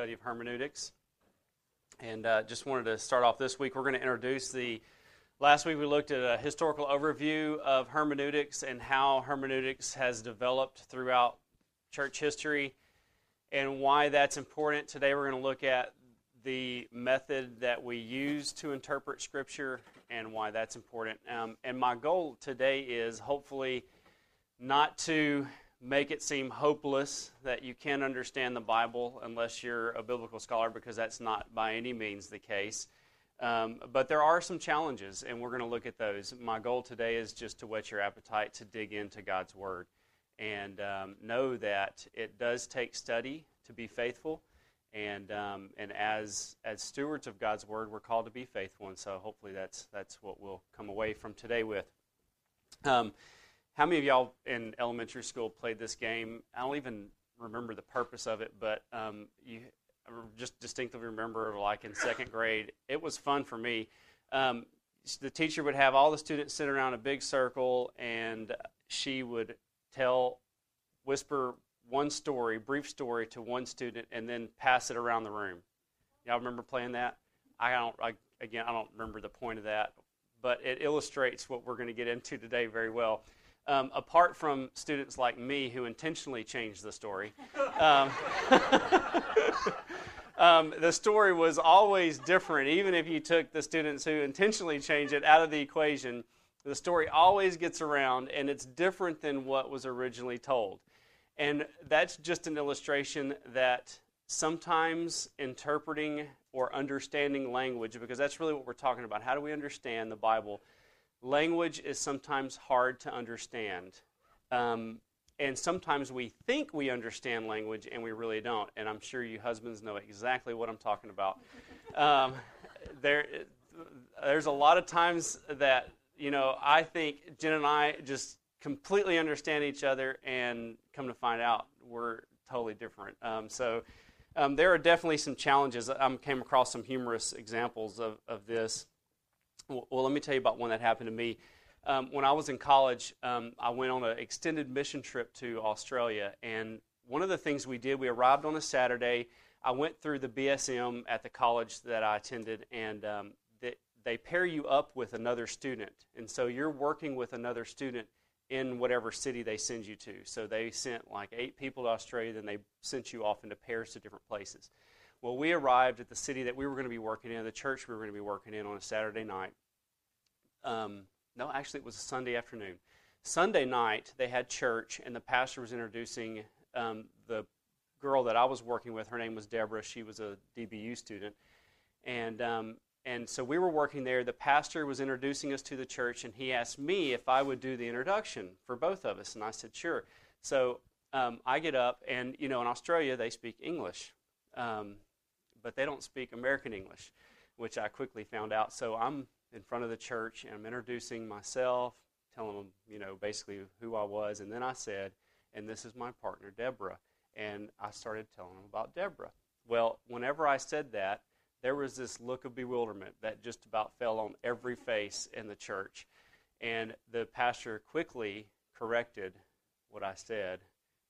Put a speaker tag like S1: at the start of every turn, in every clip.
S1: study of hermeneutics. And uh, just wanted to start off this week. We're going to introduce the. Last week we looked at a historical overview of hermeneutics and how hermeneutics has developed throughout church history and why that's important. Today we're going to look at the method that we use to interpret Scripture and why that's important. Um, and my goal today is hopefully not to make it seem hopeless that you can't understand the Bible unless you're a biblical scholar, because that's not by any means the case. Um, but there are some challenges, and we're going to look at those. My goal today is just to whet your appetite to dig into God's Word and um, know that it does take study to be faithful. And, um, and as, as stewards of God's Word, we're called to be faithful. And so hopefully that's, that's what we'll come away from today with. How many of y'all in elementary school played this game? I don't even remember the purpose of it, but um, you just distinctly remember, like in second grade, it was fun for me. Um, the teacher would have all the students sit around a big circle, and she would tell, whisper one story, brief story, to one student, and then pass it around the room. Y'all remember playing that? I don't. I, again, I don't remember the point of that, but it illustrates what we're going to get into today very well um, apart from students like me who intentionally changed the story. Um, um, the story was always different, even if you took the students who intentionally changed it out of the equation. The story always gets around, and it's different than what was originally told. And that's just an illustration that sometimes interpreting or understanding language, because that's really what we're talking about. How do we understand the Bible? Language is sometimes hard to understand. Um, and sometimes we think we understand language and we really don't. And I'm sure you husbands know exactly what I'm talking about. Um, there, there's a lot of times that, you know, I think Jen and I just completely understand each other and come to find out we're totally different. Um, so um, there are definitely some challenges. I came across some humorous examples of, of this. Well, let me tell you about one that happened to me. Um, when I was in college, um, I went on an extended mission trip to Australia. And one of the things we did, we arrived on a Saturday. I went through the BSM at the college that I attended, and um, they, they pair you up with another student. And so you're working with another student in whatever city they send you to. So they sent like eight people to Australia, then they sent you off into pairs to different places. Well, we arrived at the city that we were going to be working in, the church we were going to be working in on a Saturday night. Um, no, actually, it was a Sunday afternoon. Sunday night, they had church, and the pastor was introducing um, the girl that I was working with. Her name was Deborah. She was a DBU student. And, um, and so we were working there. The pastor was introducing us to the church, and he asked me if I would do the introduction for both of us. And I said, sure. So um, I get up, and, you know, in Australia, they speak English. Um, but they don't speak American English, which I quickly found out. So I'm in front of the church and I'm introducing myself, telling them, you know, basically who I was. And then I said, and this is my partner, Deborah. And I started telling them about Deborah. Well, whenever I said that, there was this look of bewilderment that just about fell on every face in the church. And the pastor quickly corrected what I said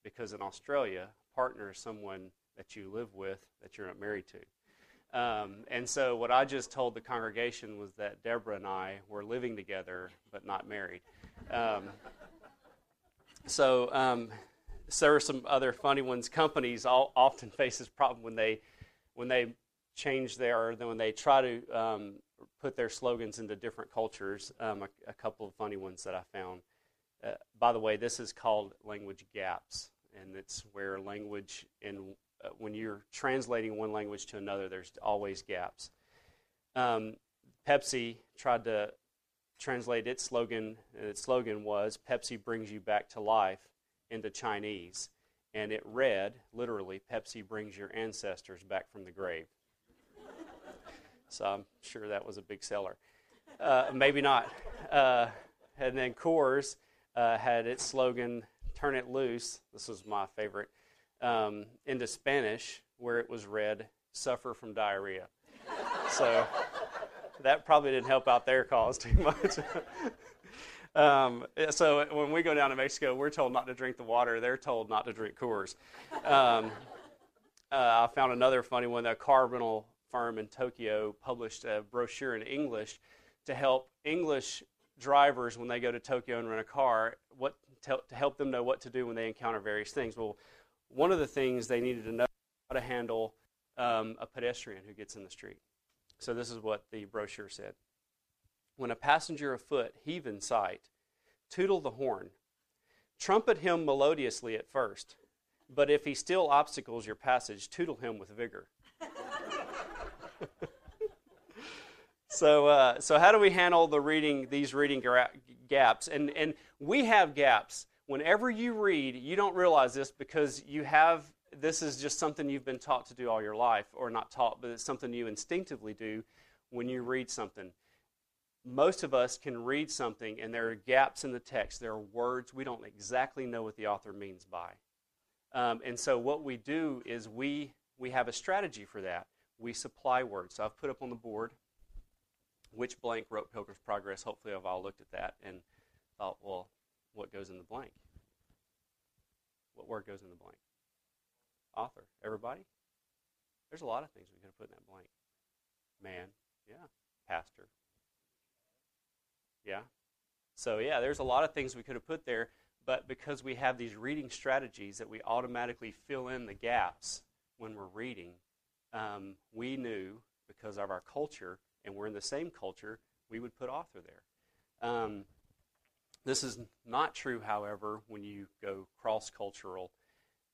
S1: because in Australia, partner is someone that you live with that you're not married to. Um, and so, what I just told the congregation was that Deborah and I were living together but not married. Um, so, um, so, there are some other funny ones. Companies all, often face this problem when they when they change their when they try to um, put their slogans into different cultures. Um, a, a, couple of funny ones that I found. Uh, by the way, this is called language gaps, and it's where language in uh, when you're translating one language to another, there's always gaps. Um, Pepsi tried to translate its slogan. Its slogan was "Pepsi brings you back to life" into Chinese, and it read literally, "Pepsi brings your ancestors back from the grave." so I'm sure that was a big seller. Uh, maybe not. Uh, and then Coors uh, had its slogan, "Turn it loose." This was my favorite um, into Spanish where it was read, suffer from diarrhea. so that probably didn't help out their cause too much. um, so when we go down to Mexico, we're told not to drink the water. They're told not to drink Coors. Um, uh, I found another funny one. A car rental firm in Tokyo published a brochure in English to help English drivers when they go to Tokyo and rent a car, what to, to help them know what to do when they encounter various things. Well, one of the things they needed to know how to handle um, a pedestrian who gets in the street. So this is what the brochure said. When a passenger afoot heave in sight, tootle the horn. Trumpet him melodiously at first, but if he still obstacles your passage, tootle him with vigor. so, uh, so how do we handle the reading these reading gra- gaps? And and we have gaps. Whenever you read, you don't realize this because you have this is just something you've been taught to do all your life, or not taught, but it's something you instinctively do when you read something. Most of us can read something and there are gaps in the text. There are words we don't exactly know what the author means by. Um, and so what we do is we we have a strategy for that. We supply words. So I've put up on the board which blank wrote Pilgrim's Progress. Hopefully, I've all looked at that and thought, well, what goes in the blank? What word goes in the blank? Author. Everybody? There's a lot of things we could have put in that blank. Man. Yeah. Pastor. Yeah. So, yeah, there's a lot of things we could have put there, but because we have these reading strategies that we automatically fill in the gaps when we're reading, um, we knew because of our culture, and we're in the same culture, we would put author there. Um, this is not true, however, when you go cross cultural.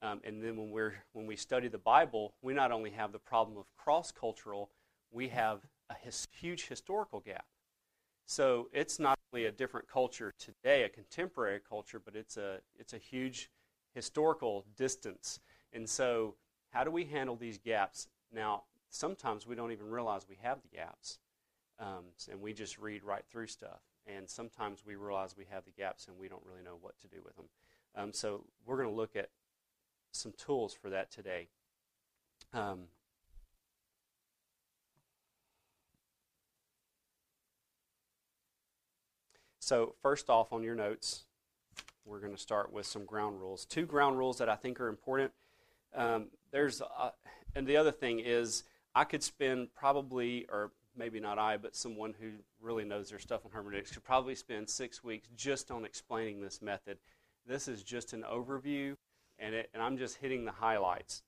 S1: Um, and then when, we're, when we study the Bible, we not only have the problem of cross cultural, we have a his, huge historical gap. So it's not only a different culture today, a contemporary culture, but it's a, it's a huge historical distance. And so, how do we handle these gaps? Now, sometimes we don't even realize we have the gaps, um, and we just read right through stuff. And sometimes we realize we have the gaps and we don't really know what to do with them. Um, so we're going to look at some tools for that today. Um, so first off, on your notes, we're going to start with some ground rules. Two ground rules that I think are important. Um, there's, uh, and the other thing is, I could spend probably, or maybe not I, but someone who really knows their stuff on hermeneutics could probably spend six weeks just on explaining this method. This is just an overview, and, it, and I'm just hitting the highlights.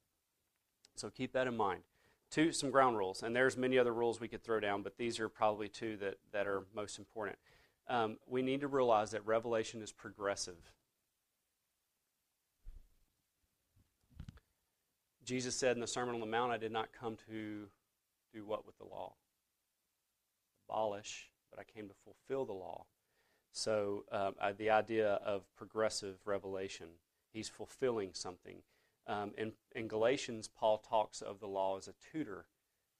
S1: So keep that in mind. Two, some ground rules, and there's many other rules we could throw down, but these are probably two that, that are most important. Um, we need to realize that revelation is progressive. Jesus said in the Sermon on the Mount, I did not come to do what with the law? Abolish, but I came to fulfill the law. So um, uh, the idea of progressive revelation, he's fulfilling something. Um, in, in Galatians, Paul talks of the law as a tutor.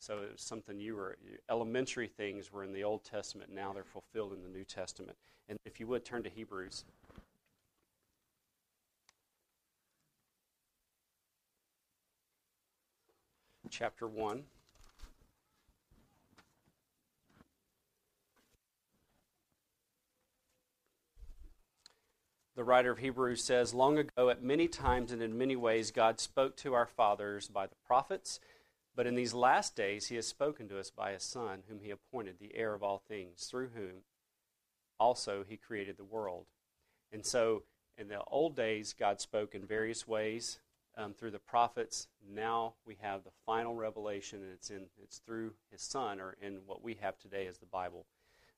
S1: So it was something you were, elementary things were in the Old Testament, now they're fulfilled in the New Testament. And if you would turn to Hebrews. chapter 1. The writer of Hebrews says, Long ago, at many times and in many ways, God spoke to our fathers by the prophets, but in these last days, He has spoken to us by His Son, whom He appointed the heir of all things, through whom also He created the world. And so, in the old days, God spoke in various ways um, through the prophets. Now we have the final revelation, and it's in it's through His Son, or in what we have today as the Bible.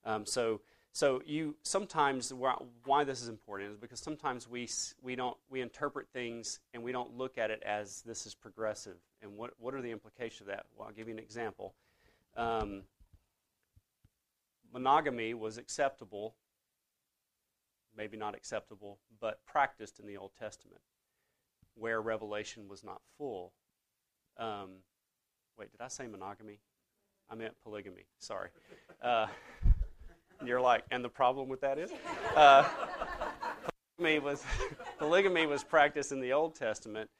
S1: Um, so, so you sometimes why this is important is because sometimes we we don't we interpret things and we don't look at it as this is progressive. And what what are the implications of that? Well, I'll give you an example. Um, monogamy was acceptable, maybe not acceptable, but practiced in the Old Testament where revelation was not full. Um, wait, did I say monogamy? I meant polygamy. Sorry. Uh, you're like, and the problem with that is? Uh, polygamy, was, polygamy was practiced in the Old Testament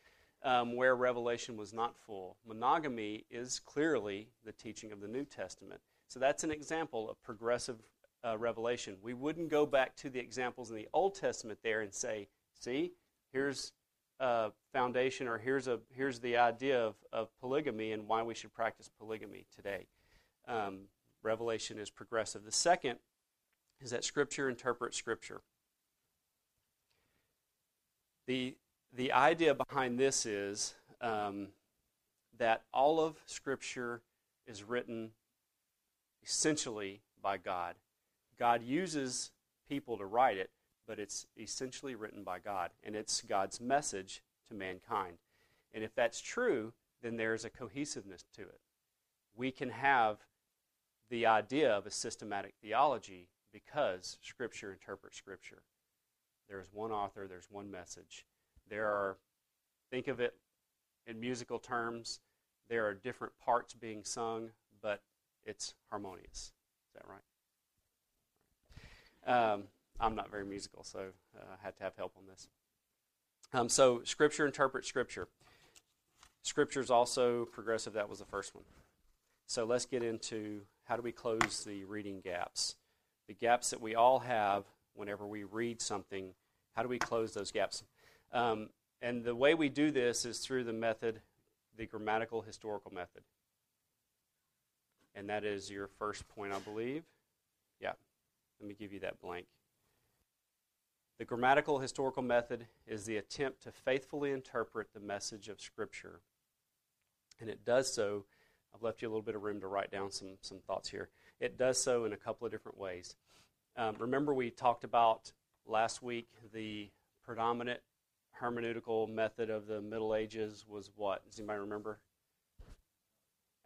S1: um, where revelation was not full. Monogamy is clearly the teaching of the New Testament. So that's an example of progressive uh, revelation. We wouldn't go back to the examples in the Old Testament there and say, see, here's uh, foundation, or here's a here's the idea of, of polygamy and why we should practice polygamy today. Um, Revelation is progressive. The second is that Scripture interprets Scripture. The the idea behind this is um, that all of Scripture is written essentially by God. God uses people to write it, but it's essentially written by God, and it's God's message to mankind. And if that's true, then there's a cohesiveness to it. We can have the idea of a systematic theology because Scripture interprets Scripture. There's one author, there's one message. There are, think of it in musical terms, there are different parts being sung, but it's harmonious. Is that right? Um, I'm not very musical, so uh, I had to have help on this. Um, so, Scripture interprets Scripture. Scripture is also progressive. That was the first one. So, let's get into how do we close the reading gaps? The gaps that we all have whenever we read something, how do we close those gaps? Um, and the way we do this is through the method, the grammatical historical method. And that is your first point, I believe. Yeah. Let me give you that blank. The grammatical historical method is the attempt to faithfully interpret the message of Scripture. And it does so, I've left you a little bit of room to write down some, some thoughts here. It does so in a couple of different ways. Um, remember, we talked about last week the predominant hermeneutical method of the Middle Ages was what? Does anybody remember?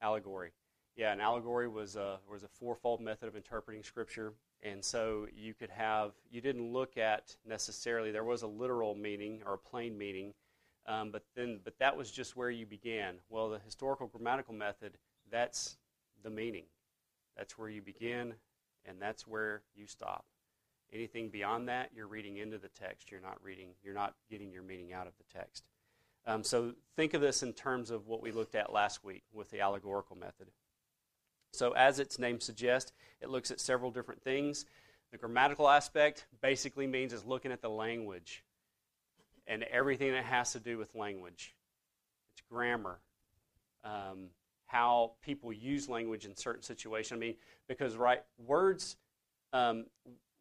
S1: Allegory. Yeah, an allegory was a, was a fourfold method of interpreting Scripture. And so you could have, you didn't look at necessarily, there was a literal meaning or a plain meaning, um, but then, but that was just where you began. Well, the historical grammatical method, that's the meaning. That's where you begin, and that's where you stop. Anything beyond that, you're reading into the text. You're not reading, you're not getting your meaning out of the text. Um, so think of this in terms of what we looked at last week with the allegorical method. So, as its name suggests, it looks at several different things. The grammatical aspect basically means is looking at the language and everything that has to do with language. It's grammar, um, how people use language in certain situations. I mean, because, right, words, um,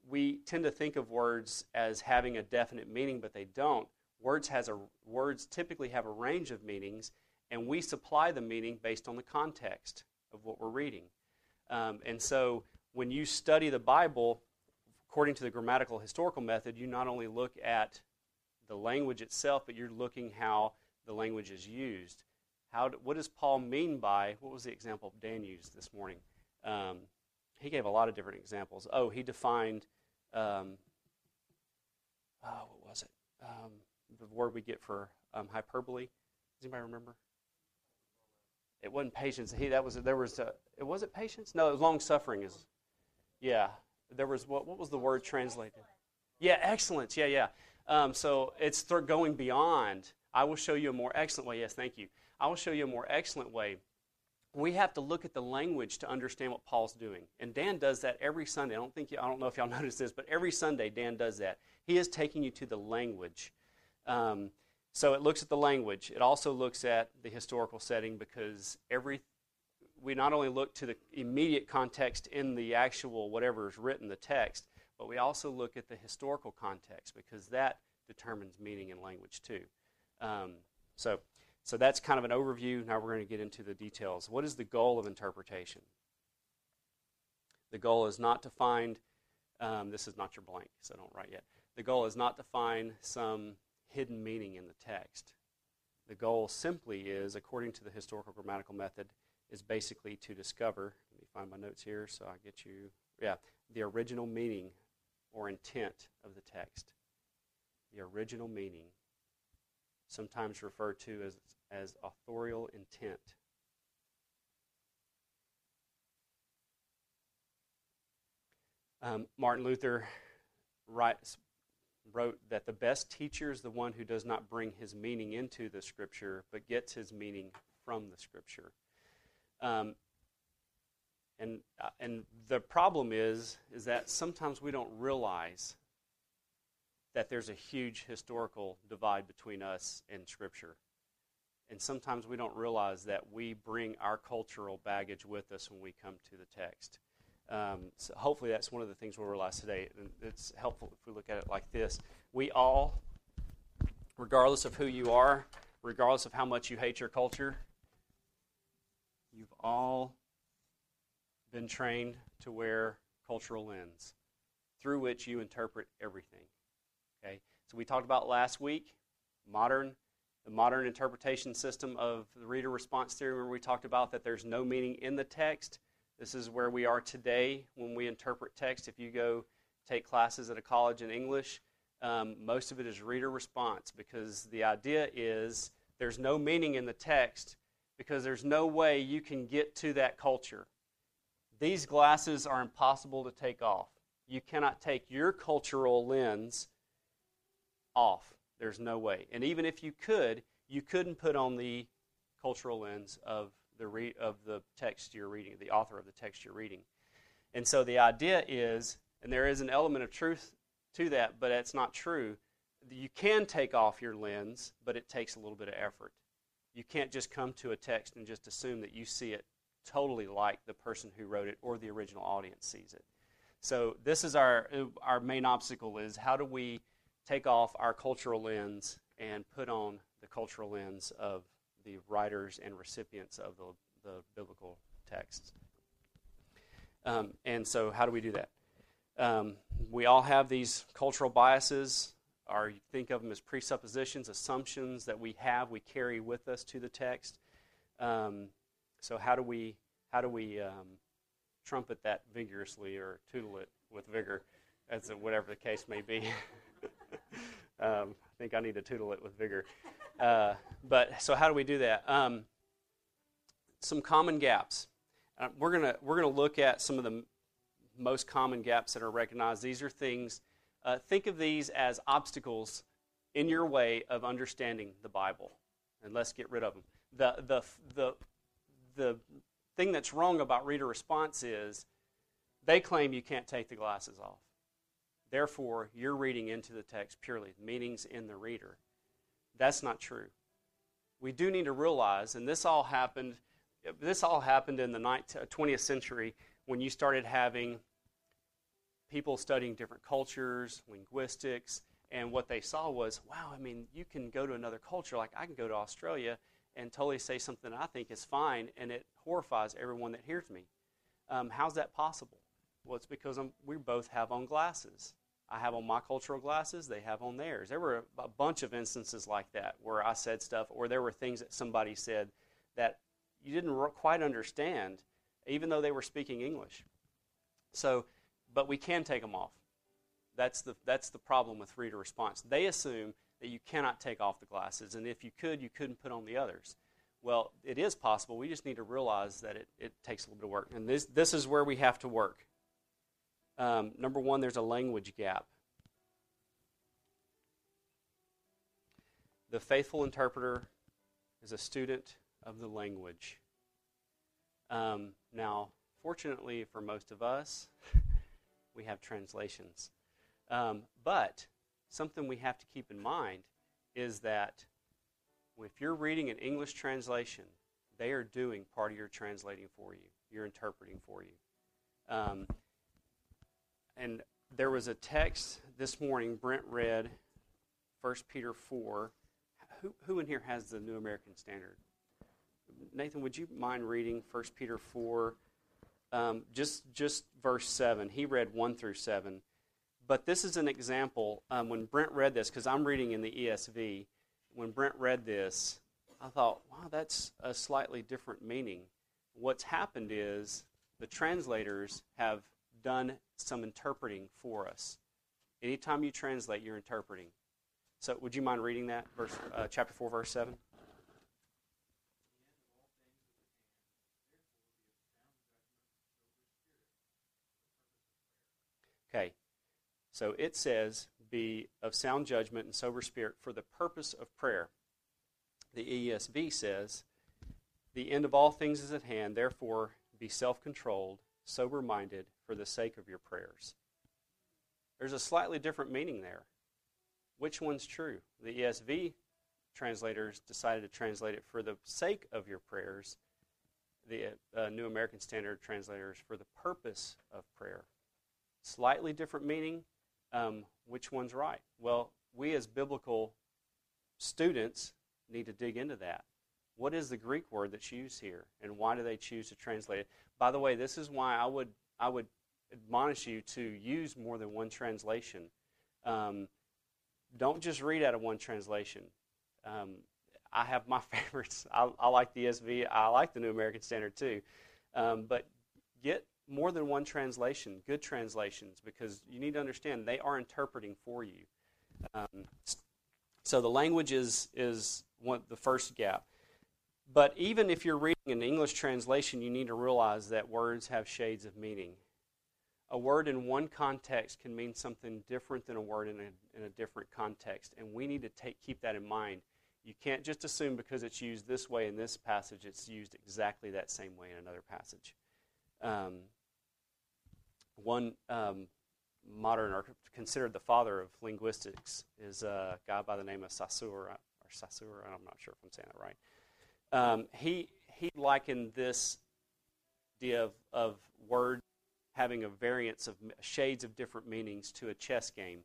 S1: we tend to think of words as having a definite meaning, but they don't. Words, has a, words typically have a range of meanings, and we supply the meaning based on the context of what we're reading. Um, and so when you study the Bible, according to the grammatical historical method, you not only look at the language itself, but you're looking how the language is used. How what does Paul mean by, what was the example Dan used this morning? Um, he gave a lot of different examples. Oh, he defined, um, oh, what was it? Um, the word we get for um, hyperbole. Does anybody remember? It wasn't patience. He that was there was a, it was it patience? No, it was long suffering. Is yeah. There was what what was the word translated? Yeah, excellence. Yeah, yeah. Um, so it's going beyond. I will show you a more excellent way. Yes, thank you. I will show you a more excellent way. We have to look at the language to understand what Paul's doing, and Dan does that every Sunday. I don't think you, I don't know if y'all notice this, but every Sunday Dan does that. He is taking you to the language. Um, so it looks at the language. It also looks at the historical setting because every we not only look to the immediate context in the actual whatever is written, the text, but we also look at the historical context because that determines meaning and language too. Um, so, so that's kind of an overview. Now we're going to get into the details. What is the goal of interpretation? The goal is not to find. Um, this is not your blank, so don't write yet. The goal is not to find some hidden meaning in the text. The goal simply is, according to the historical grammatical method, is basically to discover, let me find my notes here so I get you, yeah, the original meaning or intent of the text. The original meaning, sometimes referred to as, as authorial intent. Um, Martin Luther writes, wrote that the best teacher is the one who does not bring his meaning into the scripture, but gets his meaning from the scripture. Um, and, uh, and the problem is, is that sometimes we don't realize that there's a huge historical divide between us and Scripture. And sometimes we don't realize that we bring our cultural baggage with us when we come to the text. Um, so hopefully, that's one of the things we'll realize today. And it's helpful if we look at it like this. We all, regardless of who you are, regardless of how much you hate your culture, you've all been trained to wear cultural lens through which you interpret everything. Okay? So we talked about last week modern the modern interpretation system of the reader response theory where we talked about that there's no meaning in the text. This is where we are today when we interpret text. If you go take classes at a college in English, um, most of it is reader response because the idea is there's no meaning in the text because there's no way you can get to that culture. These glasses are impossible to take off. You cannot take your cultural lens off. There's no way. And even if you could, you couldn't put on the cultural lens of the re- of the text you're reading, the author of the text you're reading. And so the idea is, and there is an element of truth to that, but it's not true. You can take off your lens, but it takes a little bit of effort. You can't just come to a text and just assume that you see it totally like the person who wrote it or the original audience sees it. So this is our our main obstacle is how do we take off our cultural lens and put on the cultural lens of the writers and recipients of the, the biblical texts. Um, and so, how do we do that? Um, we all have these cultural biases, or think of them as presuppositions, assumptions that we have, we carry with us to the text. Um, so, how do we how do we um, trumpet that vigorously or tootle it with vigor, as whatever the case may be? um, I think I need to tootle it with vigor. Uh, but so how do we do that? Um, some common gaps. Uh, we're gonna we're gonna look at some of the m- most common gaps that are recognized. These are things. Uh, think of these as obstacles in your way of understanding the Bible, and let's get rid of them. The the the the thing that's wrong about reader response is they claim you can't take the glasses off. Therefore, you're reading into the text purely, meanings in the reader. That's not true. We do need to realize, and this all happened. This all happened in the 20th century when you started having people studying different cultures, linguistics, and what they saw was, wow, I mean, you can go to another culture. Like I can go to Australia and totally say something I think is fine, and it horrifies everyone that hears me. Um, how's that possible? Well, it's because I'm, we both have on glasses. I have on my cultural glasses, they have on theirs. There were a bunch of instances like that where I said stuff, or there were things that somebody said that you didn't quite understand, even though they were speaking English. So, but we can take them off. That's the, that's the problem with reader response. They assume that you cannot take off the glasses, and if you could, you couldn't put on the others. Well, it is possible. We just need to realize that it, it takes a little bit of work. And this, this is where we have to work. Um, number one, there's a language gap. The faithful interpreter is a student of the language. Um, now, fortunately for most of us, we have translations. Um, but something we have to keep in mind is that if you're reading an English translation, they are doing part of your translating for you, you're interpreting for you. Um, and there was a text this morning, Brent read 1 Peter 4. Who, who in here has the New American Standard? Nathan, would you mind reading 1 Peter 4, um, just, just verse 7? He read 1 through 7. But this is an example. Um, when Brent read this, because I'm reading in the ESV, when Brent read this, I thought, wow, that's a slightly different meaning. What's happened is the translators have done some interpreting for us. Anytime you translate, you're interpreting. So, would you mind reading that, verse, uh, chapter 4, verse 7? Okay, so it says, be of sound judgment and sober spirit for the purpose of prayer. The ESV says, the end of all things is at hand, therefore be self controlled, sober minded, for the sake of your prayers. There's a slightly different meaning there. which one's true? The ESV translators decided to translate it for the sake of your prayers. The uh, New American Standard translators for the purpose of prayer. Slightly different meaning. Um, which one's right? Well, we as biblical students need to dig into that. What is the Greek word that's used here, and why do they choose to translate it? By the way, this is why I would I would admonish you to use more than one translation. Um, don't just read out of one translation. Um, I have my favorites. I, I, like the ESV. I like the New American Standard too. Um, but get more than one translation, good translations, because you need to understand they are interpreting for you. Um, so the language is is one, the first gap. But even if you're reading an English translation, you need to realize that words have shades of meaning. A word in one context can mean something different than a word in a, in a different context, and we need to take, keep that in mind. You can't just assume because it's used this way in this passage, it's used exactly that same way in another passage. Um, one um, modern or considered the father of linguistics is a guy by the name of Saussure, or Saussure, I'm not sure if I'm saying that right. Um, he, he likened this idea of, of word having a variance of shades of different meanings to a chess game.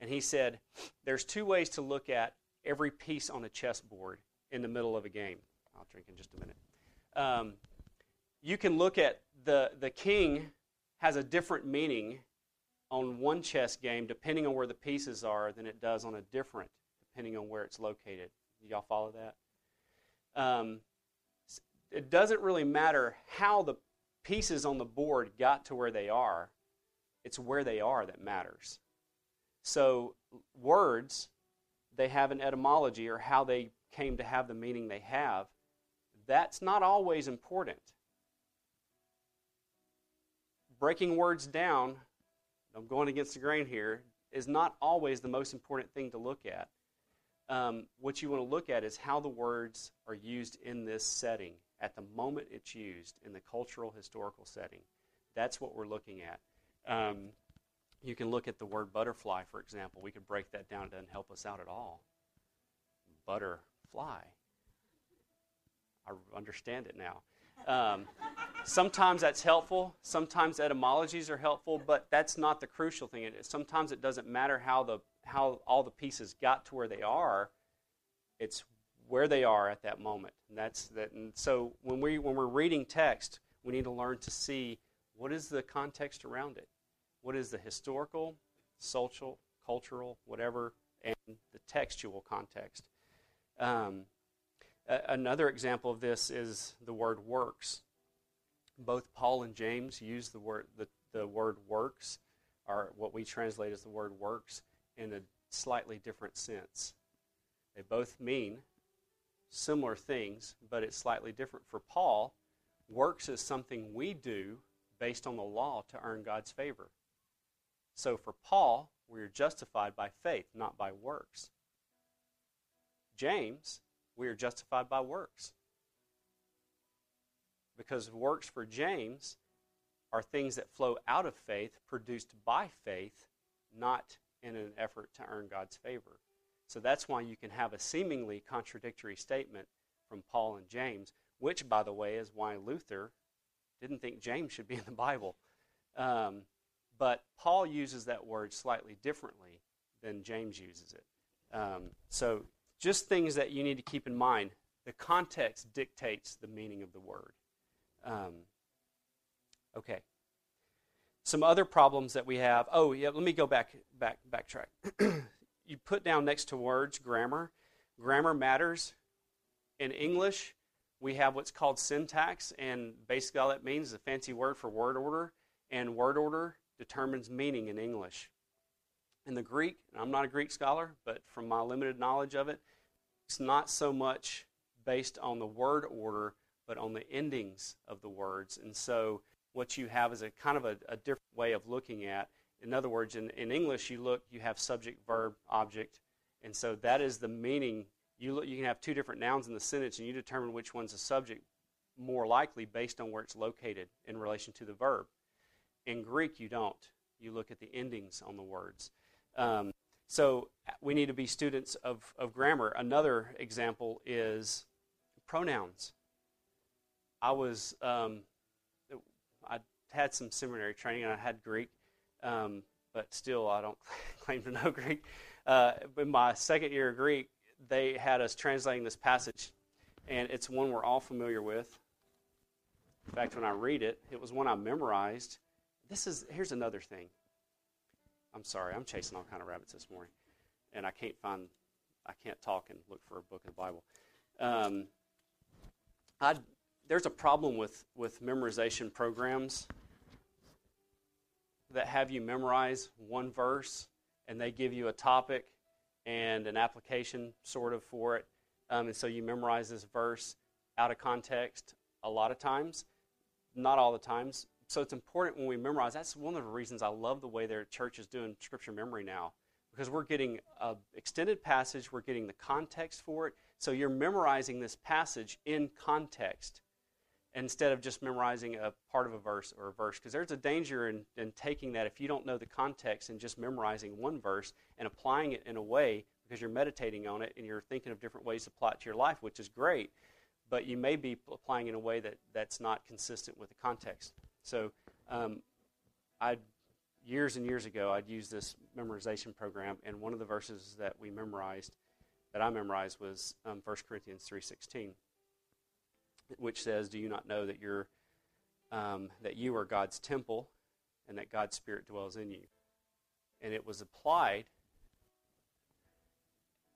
S1: And he said, there's two ways to look at every piece on a chessboard in the middle of a game. I'll drink in just a minute. Um, you can look at the, the king has a different meaning on one chess game depending on where the pieces are than it does on a different depending on where it's located. Y'all follow that? Um, it doesn't really matter how the pieces on the board got to where they are, it's where they are that matters. So, words, they have an etymology or how they came to have the meaning they have. That's not always important. Breaking words down, I'm going against the grain here, is not always the most important thing to look at. Um, what you want to look at is how the words are used in this setting at the moment it's used in the cultural historical setting. That's what we're looking at. Um, you can look at the word butterfly, for example. We could break that down. It doesn't help us out at all. Butterfly. I understand it now. Um, sometimes that's helpful. Sometimes etymologies are helpful, but that's not the crucial thing. sometimes it doesn't matter how the how all the pieces got to where they are. It's where they are at that moment. And that's that. And so when we when we're reading text, we need to learn to see what is the context around it. What is the historical, social, cultural, whatever, and the textual context. Um, another example of this is the word works. Both Paul and James use the word the, the word works, or what we translate as the word works, in a slightly different sense. They both mean similar things, but it's slightly different. For Paul, works is something we do based on the law to earn God's favor. So for Paul, we are justified by faith, not by works. James, we are justified by works. Because works for James are things that flow out of faith, produced by faith, not in an effort to earn God's favor. So that's why you can have a seemingly contradictory statement from Paul and James, which, by the way, is why Luther didn't think James should be in the Bible. Um, but Paul uses that word slightly differently than James uses it. Um, so, just things that you need to keep in mind. The context dictates the meaning of the word. Um, okay. Some other problems that we have. Oh, yeah. Let me go back, back, backtrack. you put down next to words grammar. Grammar matters. In English, we have what's called syntax, and basically all that means is a fancy word for word order. And word order determines meaning in English. In the Greek, I'm not a Greek scholar, but from my limited knowledge of it, it's not so much based on the word order, but on the endings of the words. And so what you have is a kind of a, a different way of looking at. In other words, in, in English, you look, you have subject, verb, object, and so that is the meaning. You look, you can have two different nouns in the sentence, and you determine which one's a subject more likely based on where it's located in relation to the verb. In Greek, you don't. You look at the endings on the words. Um, So we need to be students of, of grammar. Another example is pronouns. I was, um, I had some seminary training and I had Greek, um, but still I don't claim to know Greek. Uh, in my second year of Greek, they had us translating this passage, and it's one we're all familiar with. In fact, when I read it, it was one I memorized. This is here's another thing. I'm sorry, I'm chasing all kind of rabbits this morning, and I can't find, I can't talk and look for a book of the Bible. Um, I there's a problem with with memorization programs that have you memorize one verse, and they give you a topic and an application sort of for it, um, and so you memorize this verse out of context a lot of times, not all the times so it's important when we memorize. That's one of the reasons I love the way their church is doing scripture memory now, because we're getting an extended passage, we're getting the context for it. So you're memorizing this passage in context instead of just memorizing a part of a verse or a verse. Because there's a danger in, in taking that if you don't know the context and just memorizing one verse and applying it in a way because you're meditating on it and you're thinking of different ways to apply it to your life, which is great, but you may be applying in a way that, that's not consistent with the context. So, um, I years and years ago, I'd use this memorization program, and one of the verses that we memorized, that I memorized, was um, 1 Corinthians three sixteen, which says, "Do you not know that you're um, that you are God's temple, and that God's Spirit dwells in you?" And it was applied.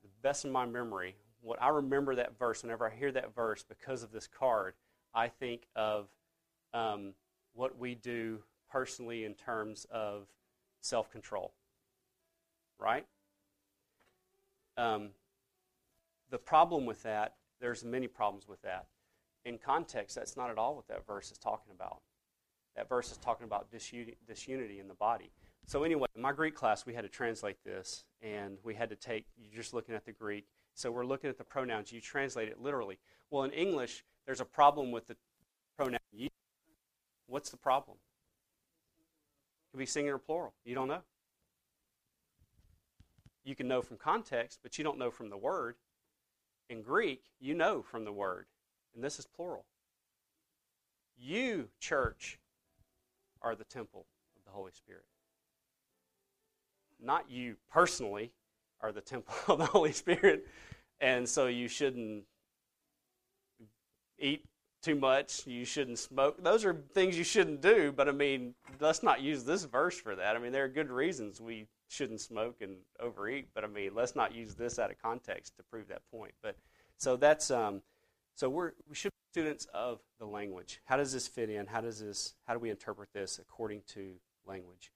S1: The best of my memory, what I remember that verse. Whenever I hear that verse, because of this card, I think of um, what we do personally in terms of self control. Right? Um, the problem with that, there's many problems with that. In context, that's not at all what that verse is talking about. That verse is talking about disunity in the body. So, anyway, in my Greek class, we had to translate this, and we had to take, you're just looking at the Greek. So, we're looking at the pronouns. You translate it literally. Well, in English, there's a problem with the pronoun you What's the problem? It could be singular or plural. You don't know. You can know from context, but you don't know from the word. In Greek, you know from the word, and this is plural. You, church, are the temple of the Holy Spirit. Not you personally are the temple of the Holy Spirit, and so you shouldn't eat too much, you shouldn't smoke. Those are things you shouldn't do, but I mean, let's not use this verse for that. I mean, there are good reasons we shouldn't smoke and overeat, but I mean, let's not use this out of context to prove that point. But so that's um, so we're we should be students of the language. How does this fit in? How does this? How do we interpret this according to language?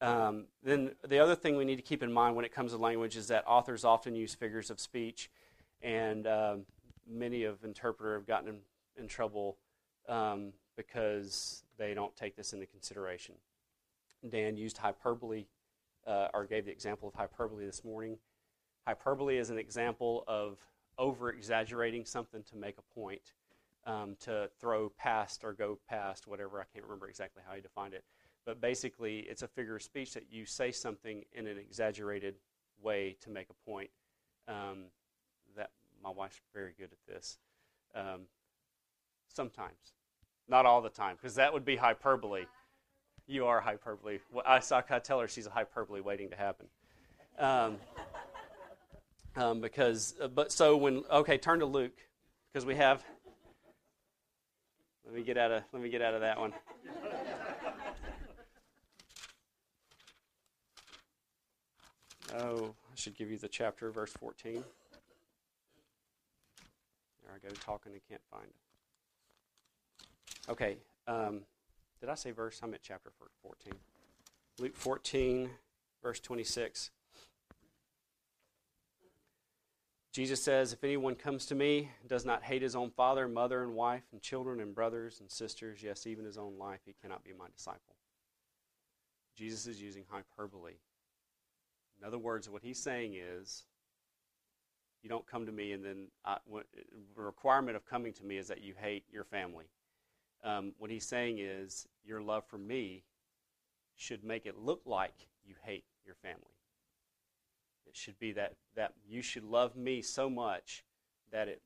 S1: Um, then the other thing we need to keep in mind when it comes to language is that authors often use figures of speech, and um, many of interpreter have gotten in trouble um, because they don't take this into consideration. Dan used hyperbole, uh, or gave the example of hyperbole this morning. Hyperbole is an example of over exaggerating something to make a point, um, to throw past or go past, whatever. I can't remember exactly how he defined it. But basically, it's a figure of speech that you say something in an exaggerated way to make a point. Um, that my wife's very good at this. Um, Sometimes. Not all the time, because that would be hyperbole. You are hyperbole. I, saw I tell her she's a hyperbole waiting to happen. Um, because, uh, but so when, okay, turn to Luke, because we have, let me get out of, let me get out of that one. Oh, I should give you the chapter, verse 14. There I go, talking and can't find it. Okay, um, did I say verse? I'm at chapter 14. Luke 14, verse 26. Jesus says, If anyone comes to me and does not hate his own father, mother, and wife, and children, and brothers, and sisters, yes, even his own life, he cannot be my disciple. Jesus is using hyperbole. In other words, what he's saying is, you don't come to me, and then I, what, the requirement of coming to me is that you hate your family um, what he's saying is, your love for me should make it look like you hate your family. It should be that, that you should love me so much that it,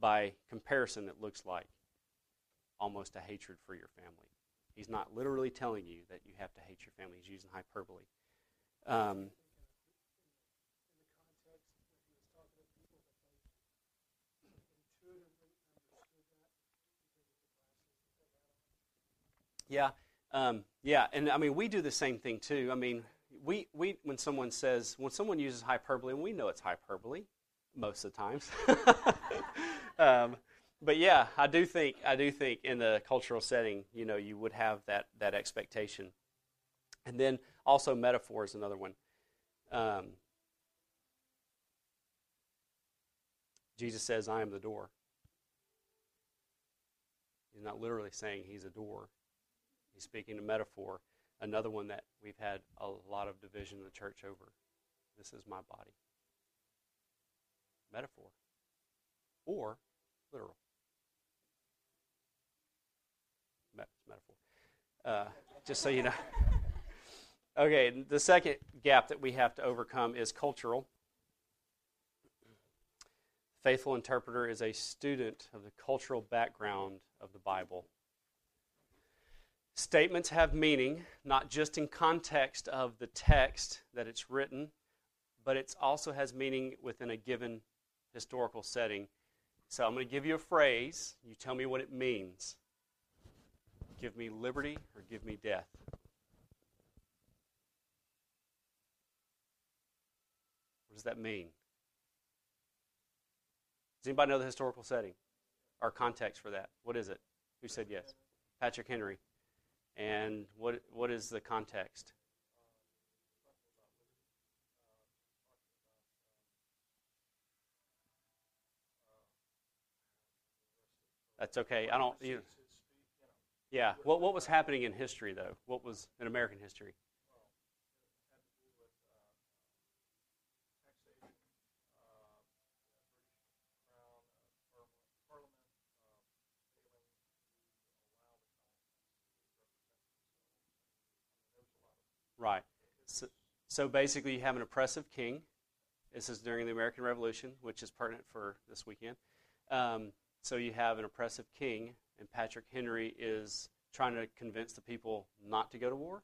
S1: by comparison, it looks like almost a hatred for your family. He's not literally telling you that you have to hate your family. He's using hyperbole. Um, Yeah, um, yeah, and I mean we do the same thing too. I mean, we we when someone says when someone uses hyperbole, and we know it's hyperbole most of the times. um, but yeah, I do think I do think in the cultural setting, you know, you would have that that expectation, and then also metaphor is another one. Um, Jesus says, "I am the door." He's not literally saying he's a door. He's speaking a metaphor. Another one that we've had a lot of division in the church over. This is my body. Metaphor. Or literal. metaphor. Uh, just so you know. okay, the second gap that we have to overcome is cultural. Faithful interpreter is a student of the cultural background of the Bible. Statements have meaning, not just in context of the text that it's written, but it also has meaning within a given historical setting. So I'm going to give you a phrase. You tell me what it means. Give me liberty or give me death. What does that mean? Does anybody know the historical setting or context for that? What is it? Who said yes? Patrick Henry. And what, what is the context? That's okay. I don't. You, yeah. What what was happening in history though? What was in American history? Right. So, so basically, you have an oppressive king. This is during the American Revolution, which is pertinent for this weekend. Um, so you have an oppressive king, and Patrick Henry is trying to convince the people not to go to war.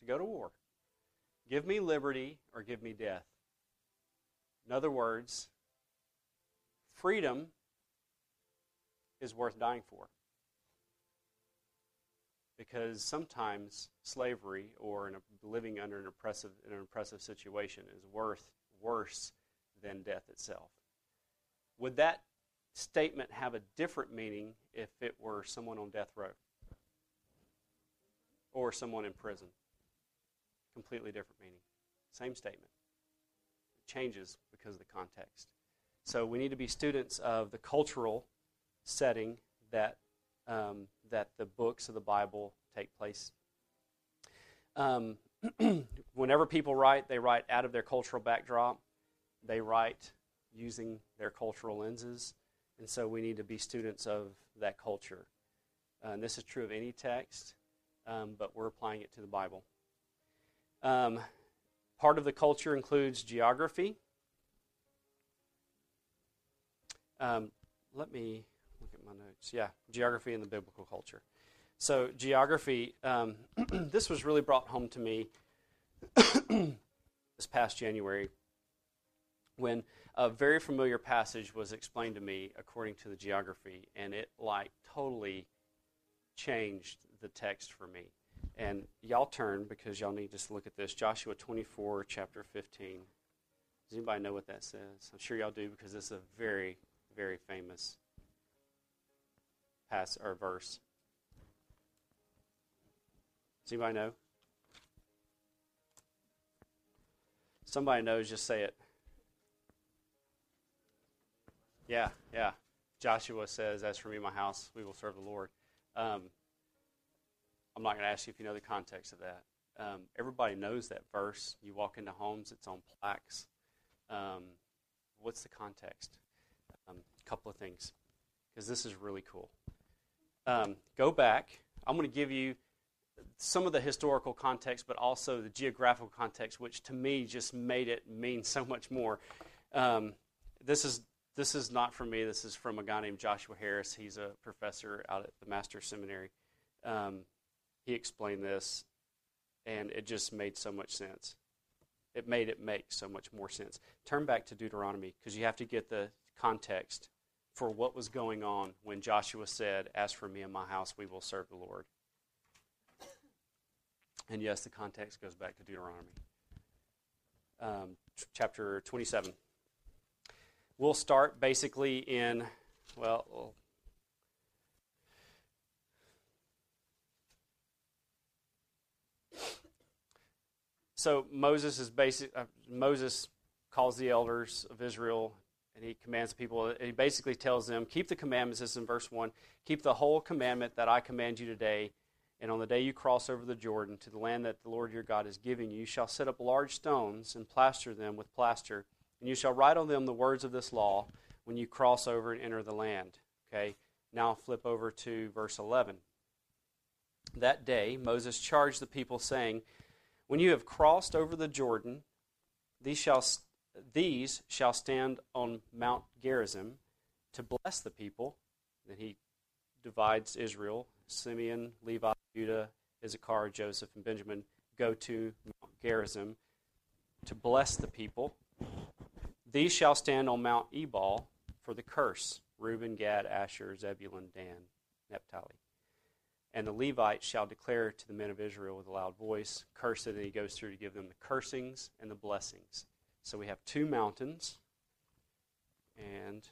S1: To go to war. Give me liberty or give me death. In other words, freedom is worth dying for because sometimes slavery or living under an oppressive, an oppressive situation is worth worse than death itself. Would that statement have a different meaning if it were someone on death row or someone in prison? Completely different meaning. Same statement. It changes because of the context. So we need to be students of the cultural setting that um, that the books of the Bible take place. Um, whenever people write, they write out of their cultural backdrop. They write using their cultural lenses. And so we need to be students of that culture. Uh, and this is true of any text, um, but we're applying it to the Bible. Um, part of the culture includes geography. Um, let me my notes. Yeah, geography and the biblical culture. So, geography, um, this was really brought home to me this past January when a very familiar passage was explained to me according to the geography, and it like totally changed the text for me. And y'all turn because y'all need to look at this. Joshua 24, chapter 15. Does anybody know what that says? I'm sure y'all do because it's a very, very famous pass or verse? Does anybody know? Somebody knows, just say it. Yeah, yeah. Joshua says, As for me, my house, we will serve the Lord. Um, I'm not going to ask you if you know the context of that. Um, everybody knows that verse. You walk into homes, it's on plaques. Um, what's the context? A um, couple of things, because this is really cool um, go back. I'm going to give you some of the historical context, but also the geographical context, which to me just made it mean so much more. Um, this is this is not from me. This is from a guy named Joshua Harris. He's a professor out at the Master Seminary. Um, he explained this, and it just made so much sense. It made it make so much more sense. Turn back to Deuteronomy because you have to get the context for what was going on when Joshua said, As for me and my house, we will serve the Lord. And yes, the context goes back to Deuteronomy. Um, chapter 27. We'll start basically in, well, so Moses is basic. Uh, Moses calls the elders of Israel and he commands the people. He basically tells them, "Keep the commandments." This is in verse one. Keep the whole commandment that I command you today, and on the day you cross over the Jordan to the land that the Lord your God is giving you, you shall set up large stones and plaster them with plaster, and you shall write on them the words of this law when you cross over and enter the land. Okay. Now flip over to verse 11. That day Moses charged the people, saying, "When you have crossed over the Jordan, these shall these shall stand on Mount Gerizim to bless the people." Then he divides Israel Simeon, Levi, Judah, Issachar, Joseph, and Benjamin go to Mount Gerizim to bless the people. These shall stand on Mount Ebal for the curse Reuben, Gad, Asher, Zebulun, Dan, Naphtali. And the Levites shall declare to the men of Israel with a loud voice, curse it, and he goes through to give them the cursings and the blessings. So we have two mountains, and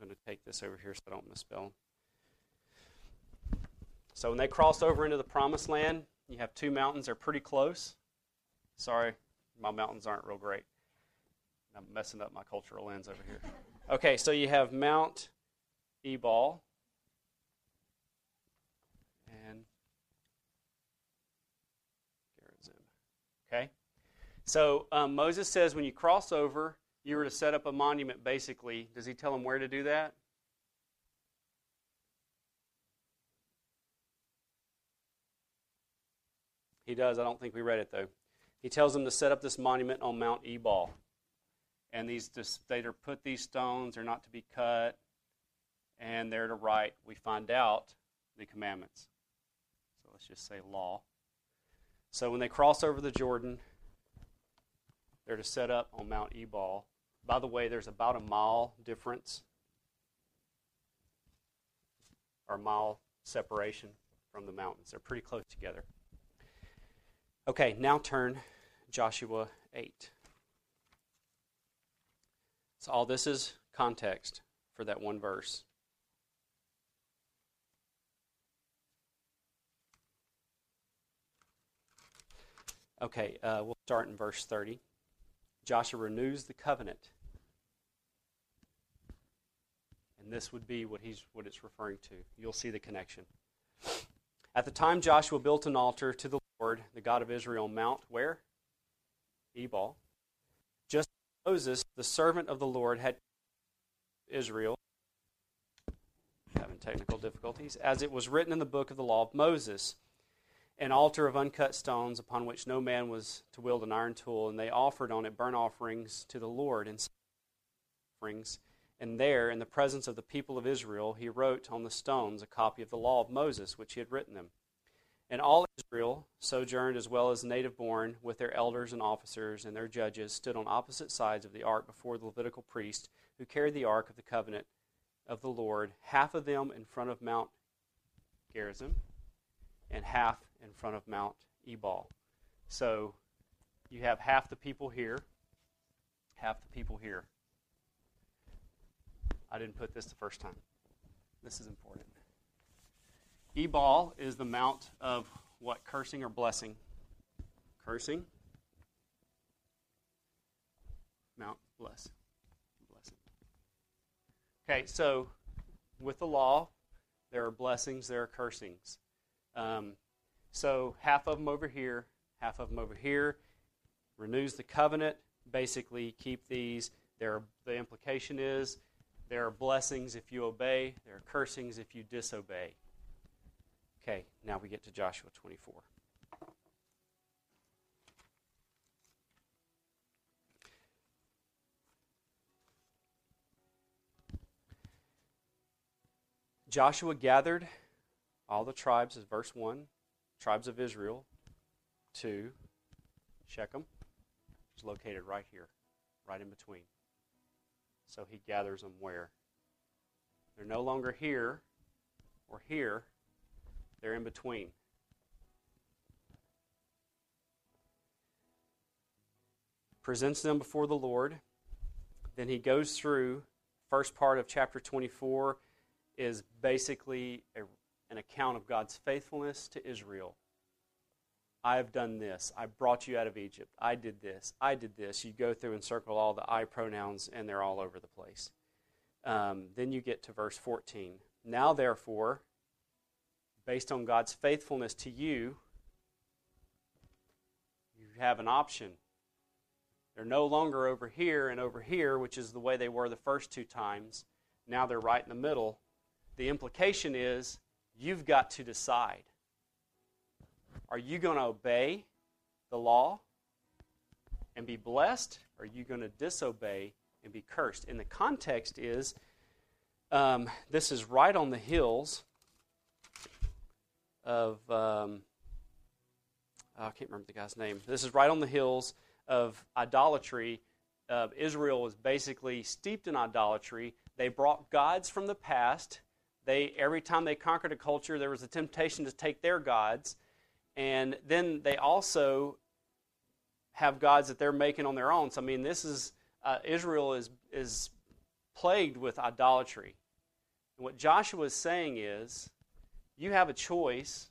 S1: I'm going to take this over here so I don't misspell. So when they cross over into the promised land, you have two mountains. They're pretty close. Sorry, my mountains aren't real great. I'm messing up my cultural lens over here. Okay, so you have Mount Ebal and Gerizim. Okay? So um, Moses says when you cross over, you were to set up a monument, basically. Does he tell them where to do that? He does. I don't think we read it, though. He tells them to set up this monument on Mount Ebal. And these they are put these stones are not to be cut, and they're to write. We find out the commandments. So let's just say law. So when they cross over the Jordan, they're to set up on Mount Ebal. By the way, there's about a mile difference or mile separation from the mountains. They're pretty close together. Okay, now turn Joshua 8. So, all this is context for that one verse. Okay, uh, we'll start in verse 30. Joshua renews the covenant. And this would be what he's what it's referring to. You'll see the connection. At the time Joshua built an altar to the Lord, the God of Israel, Mount where? Ebal. Just Moses, the servant of the Lord, had Israel having technical difficulties, as it was written in the book of the law of Moses, an altar of uncut stones upon which no man was to wield an iron tool, and they offered on it burnt offerings to the Lord and offerings. And there, in the presence of the people of Israel, he wrote on the stones a copy of the law of Moses, which he had written them. And all Israel, sojourned as well as native born, with their elders and officers and their judges, stood on opposite sides of the ark before the Levitical priest, who carried the ark of the covenant of the Lord, half of them in front of Mount Gerizim, and half in front of Mount Ebal. So you have half the people here, half the people here. I didn't put this the first time. This is important. Ebal is the mount of what? Cursing or blessing? Cursing. Mount bless. Blessing. Okay, so with the law, there are blessings, there are cursings. Um, so half of them over here, half of them over here. Renews the covenant. Basically, keep these. There, the implication is there are blessings if you obey. There are cursings if you disobey. Okay, now we get to Joshua 24. Joshua gathered all the tribes, as verse 1, tribes of Israel, to Shechem. is located right here, right in between. So he gathers them where? They're no longer here or here, they're in between. Presents them before the Lord. Then he goes through first part of chapter 24 is basically a, an account of God's faithfulness to Israel. I have done this. I brought you out of Egypt. I did this. I did this. You go through and circle all the I pronouns, and they're all over the place. Um, then you get to verse 14. Now, therefore, based on God's faithfulness to you, you have an option. They're no longer over here and over here, which is the way they were the first two times. Now they're right in the middle the implication is you've got to decide. Are you going to obey the law and be blessed? Or are you going to disobey and be cursed? And the context is um, this is right on the hills of, um, oh, I can't remember the guy's name. This is right on the hills of idolatry. Uh, Israel was basically steeped in idolatry. They brought gods from the past they every time they conquered a culture, there was a temptation to take their gods, and then they also have gods that they're making on their own. So I mean, this is uh, Israel is is plagued with idolatry. And what Joshua is saying is, you have a choice.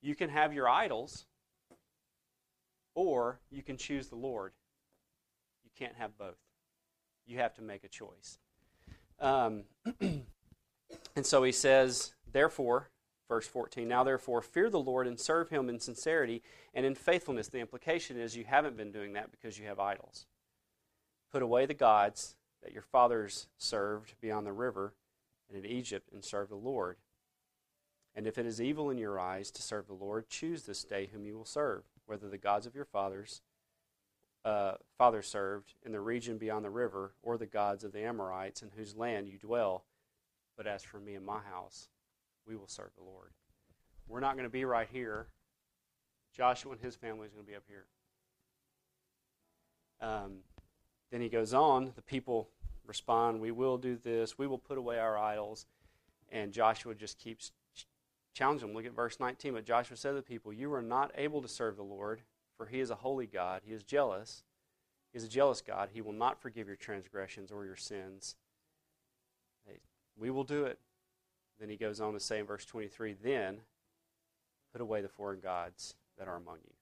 S1: You can have your idols, or you can choose the Lord. You can't have both. You have to make a choice. Um, And so he says, therefore, verse 14, now therefore fear the Lord and serve him in sincerity and in faithfulness. The implication is you haven't been doing that because you have idols. Put away the gods that your fathers served beyond the river and in Egypt and serve the Lord. And if it is evil in your eyes to serve the Lord, choose this day whom you will serve, whether the gods of your fathers uh, fathers served in the region beyond the river, or the gods of the Amorites in whose land you dwell but as for me and my house, we will serve the Lord. We're not going to be right here. Joshua and his family is going to be up here. Um, then he goes on. The people respond, We will do this. We will put away our idols. And Joshua just keeps challenging them. Look at verse 19. But Joshua said to the people, You are not able to serve the Lord, for he is a holy God. He is jealous. He is a jealous God. He will not forgive your transgressions or your sins. We will do it. Then he goes on to say in verse 23 Then put away the foreign gods that are among you.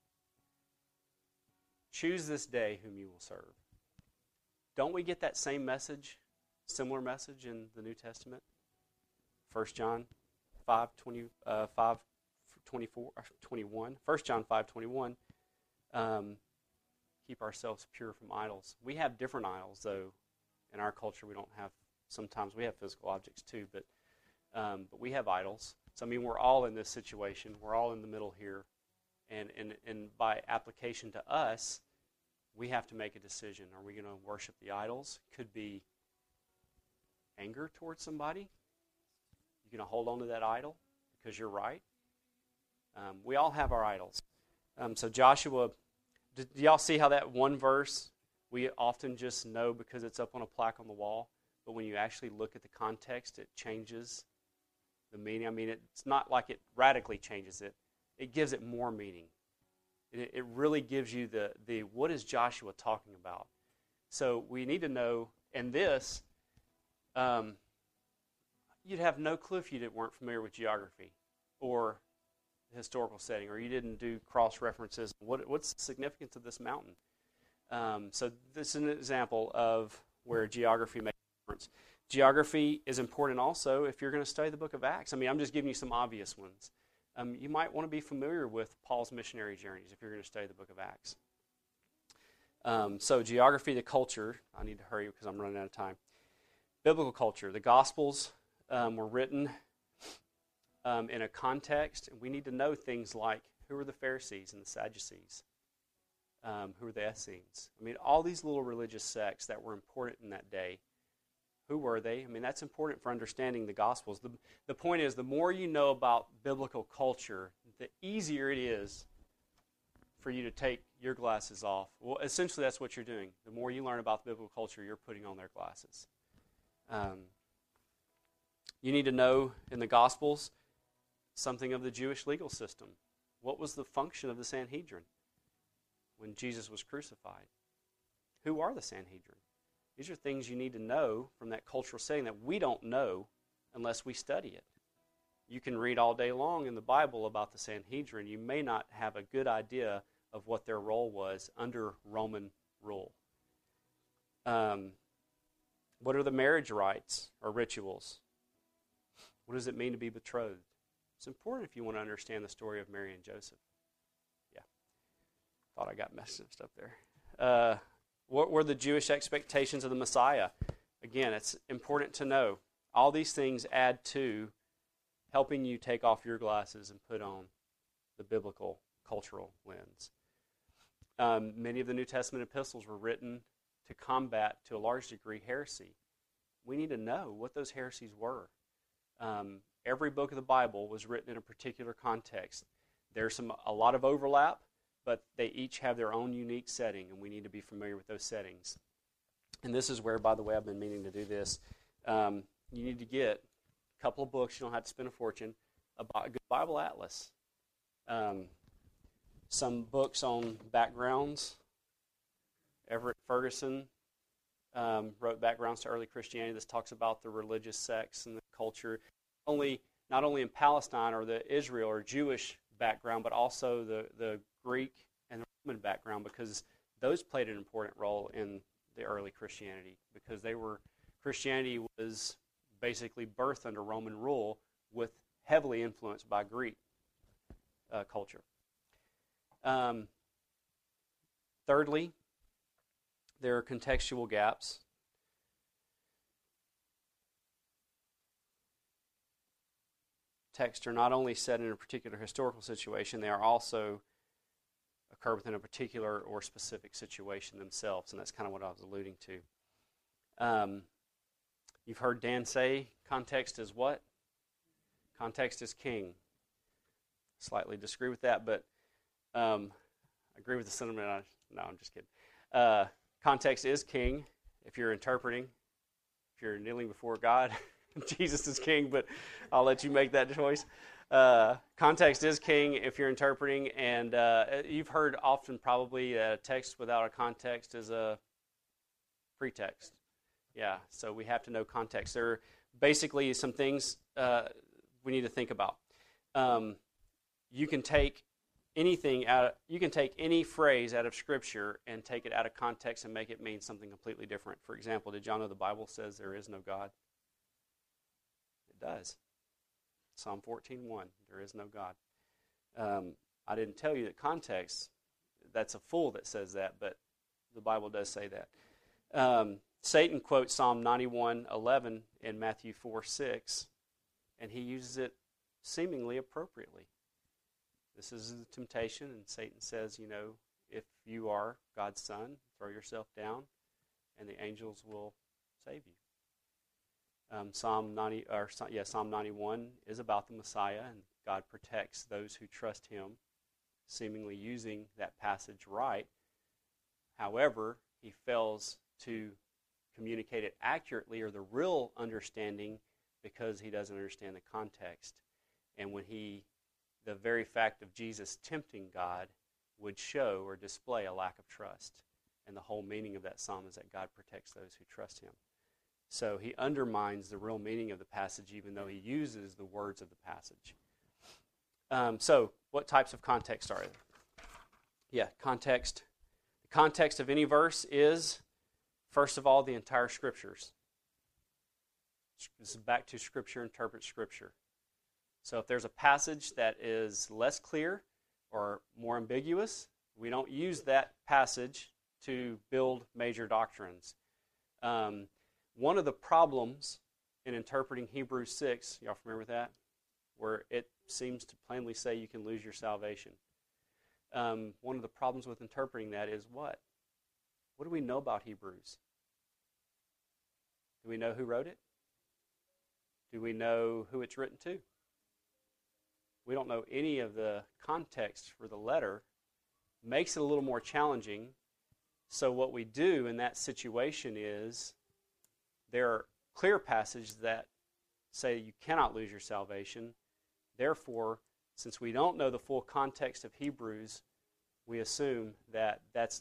S1: Choose this day whom you will serve. Don't we get that same message, similar message in the New Testament? 1 John 5, 20, uh, 5 24, uh, 21. 1 John 5 21. Um, keep ourselves pure from idols. We have different idols, though. In our culture, we don't have sometimes we have physical objects too, but um, but we have idols. So I mean, we're all in this situation. We're all in the middle here, and and and by application to us, we have to make a decision. Are we going to worship the idols? Could be anger towards somebody. You're going to hold on to that idol because you're right. Um, we all have our idols. Um, so Joshua, do, do y'all see how that one verse we often just know because it's up on a plaque on the wall? But when you actually look at the context, it changes the meaning. I mean, it's not like it radically changes it, it gives it more meaning. It, it really gives you the, the what is Joshua talking about? So we need to know, and this, um, you'd have no clue if you didn't, weren't familiar with geography or historical setting, or you didn't do cross references. What, what's the significance of this mountain? Um, so this is an example of where geography makes Geography is important also if you're going to study the book of Acts. I mean, I'm just giving you some obvious ones. Um, you might want to be familiar with Paul's missionary journeys if you're going to study the book of Acts. Um, so, geography, the culture. I need to hurry because I'm running out of time. Biblical culture. The Gospels um, were written um, in a context, and we need to know things like who are the Pharisees and the Sadducees, um, who are the Essenes. I mean, all these little religious sects that were important in that day. Who were they? I mean, that's important for understanding the Gospels. The, the point is, the more you know about biblical culture, the easier it is for you to take your glasses off. Well, essentially, that's what you're doing. The more you learn about the biblical culture, you're putting on their glasses. Um, you need to know in the Gospels something of the Jewish legal system. What was the function of the Sanhedrin when Jesus was crucified? Who are the Sanhedrin? These are things you need to know from that cultural setting that we don't know unless we study it. You can read all day long in the Bible about the Sanhedrin. You may not have a good idea of what their role was under Roman rule. Um, what are the marriage rites or rituals? What does it mean to be betrothed? It's important if you want to understand the story of Mary and Joseph. Yeah. Thought I got messed up there. Uh, what were the Jewish expectations of the Messiah? Again, it's important to know. All these things add to helping you take off your glasses and put on the biblical cultural lens. Um, many of the New Testament epistles were written to combat, to a large degree, heresy. We need to know what those heresies were. Um, every book of the Bible was written in a particular context. There's some a lot of overlap, but they each have their own unique setting, and we need to be familiar with those settings. And this is where, by the way, I've been meaning to do this. Um, you need to get a couple of books. You don't have to spend a fortune. A good Bible atlas. Um, some books on backgrounds. Everett Ferguson um, wrote Backgrounds to Early Christianity. This talks about the religious sects and the culture, only not only in Palestine or the Israel or Jewish background, but also the, the Greek and Roman background, because those played an important role in the early Christianity, because they were Christianity was basically birthed under Roman rule, with heavily influenced by Greek uh, culture. Um, thirdly, there are contextual gaps. Texts are not only set in a particular historical situation, they are also occur within a particular or specific situation themselves, and that's kind of what I was alluding to. Um, you've heard Dan say context is what? Context is king. Slightly disagree with that, but um, I agree with the sentiment. I, no, I'm just kidding. Uh, context is king if you're interpreting, if you're kneeling before God. Jesus is king, but I'll let you make that choice. Uh, context is king if you're interpreting, and uh, you've heard often probably that a text without a context is a pretext. Yeah, so we have to know context. There are basically some things uh, we need to think about. Um, you can take anything out of, you can take any phrase out of scripture and take it out of context and make it mean something completely different for example did y'all know the bible says there is no god it does psalm 14.1 there is no god. Um, i didn't tell you the context that's a fool that says that but the bible does say that. Um, satan quotes psalm 91.11 in matthew 4 6 and he uses it seemingly appropriately. This is the temptation, and Satan says, you know, if you are God's son, throw yourself down, and the angels will save you. Um, Psalm 90, or yeah, Psalm 91 is about the Messiah, and God protects those who trust Him, seemingly using that passage right. However, He fails to communicate it accurately or the real understanding because He doesn't understand the context. And when He the very fact of Jesus tempting God would show or display a lack of trust. And the whole meaning of that psalm is that God protects those who trust him. So he undermines the real meaning of the passage, even though he uses the words of the passage. Um, so, what types of context are there? Yeah, context. The context of any verse is, first of all, the entire scriptures. This is back to Scripture, interpret Scripture. So if there's a passage that is less clear or more ambiguous, we don't use that passage to build major doctrines. Um, one of the problems in interpreting Hebrews 6, y'all familiar with that? where it seems to plainly say you can lose your salvation. Um, one of the problems with interpreting that is what? What do we know about Hebrews? Do we know who wrote it? Do we know who it's written to? We don't know any of the context for the letter. Makes it a little more challenging. So, what we do in that situation is there are clear passages that say you cannot lose your salvation. Therefore, since we don't know the full context of Hebrews, we assume that that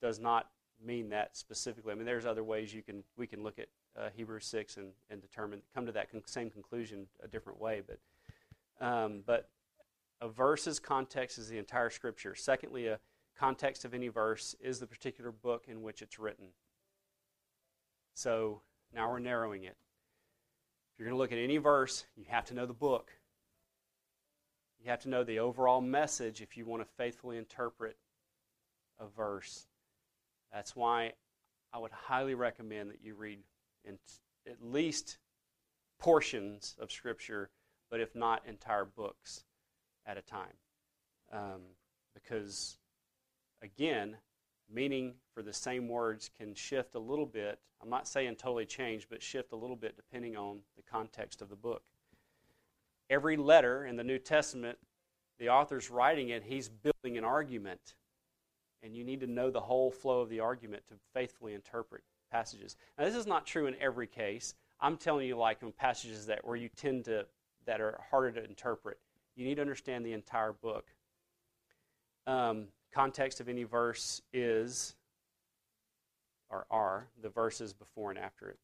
S1: does not mean that specifically. I mean, there's other ways you can we can look at uh, Hebrews six and, and determine come to that con- same conclusion a different way. But um, but a verse's context is the entire Scripture. Secondly, a context of any verse is the particular book in which it's written. So now we're narrowing it. If you're going to look at any verse, you have to know the book. You have to know the overall message if you want to faithfully interpret a verse. That's why I would highly recommend that you read in at least portions of Scripture, but if not entire books at a time. Um, because, again, meaning for the same words can shift a little bit. I'm not saying totally change, but shift a little bit depending on the context of the book. Every letter in the New Testament, the author's writing it, he's building an argument. And you need to know the whole flow of the argument to faithfully interpret passages. Now, this is not true in every case. I'm telling you, like in passages that where you tend to that are harder to interpret, you need to understand the entire book. Um, context of any verse is, or are, the verses before and after it.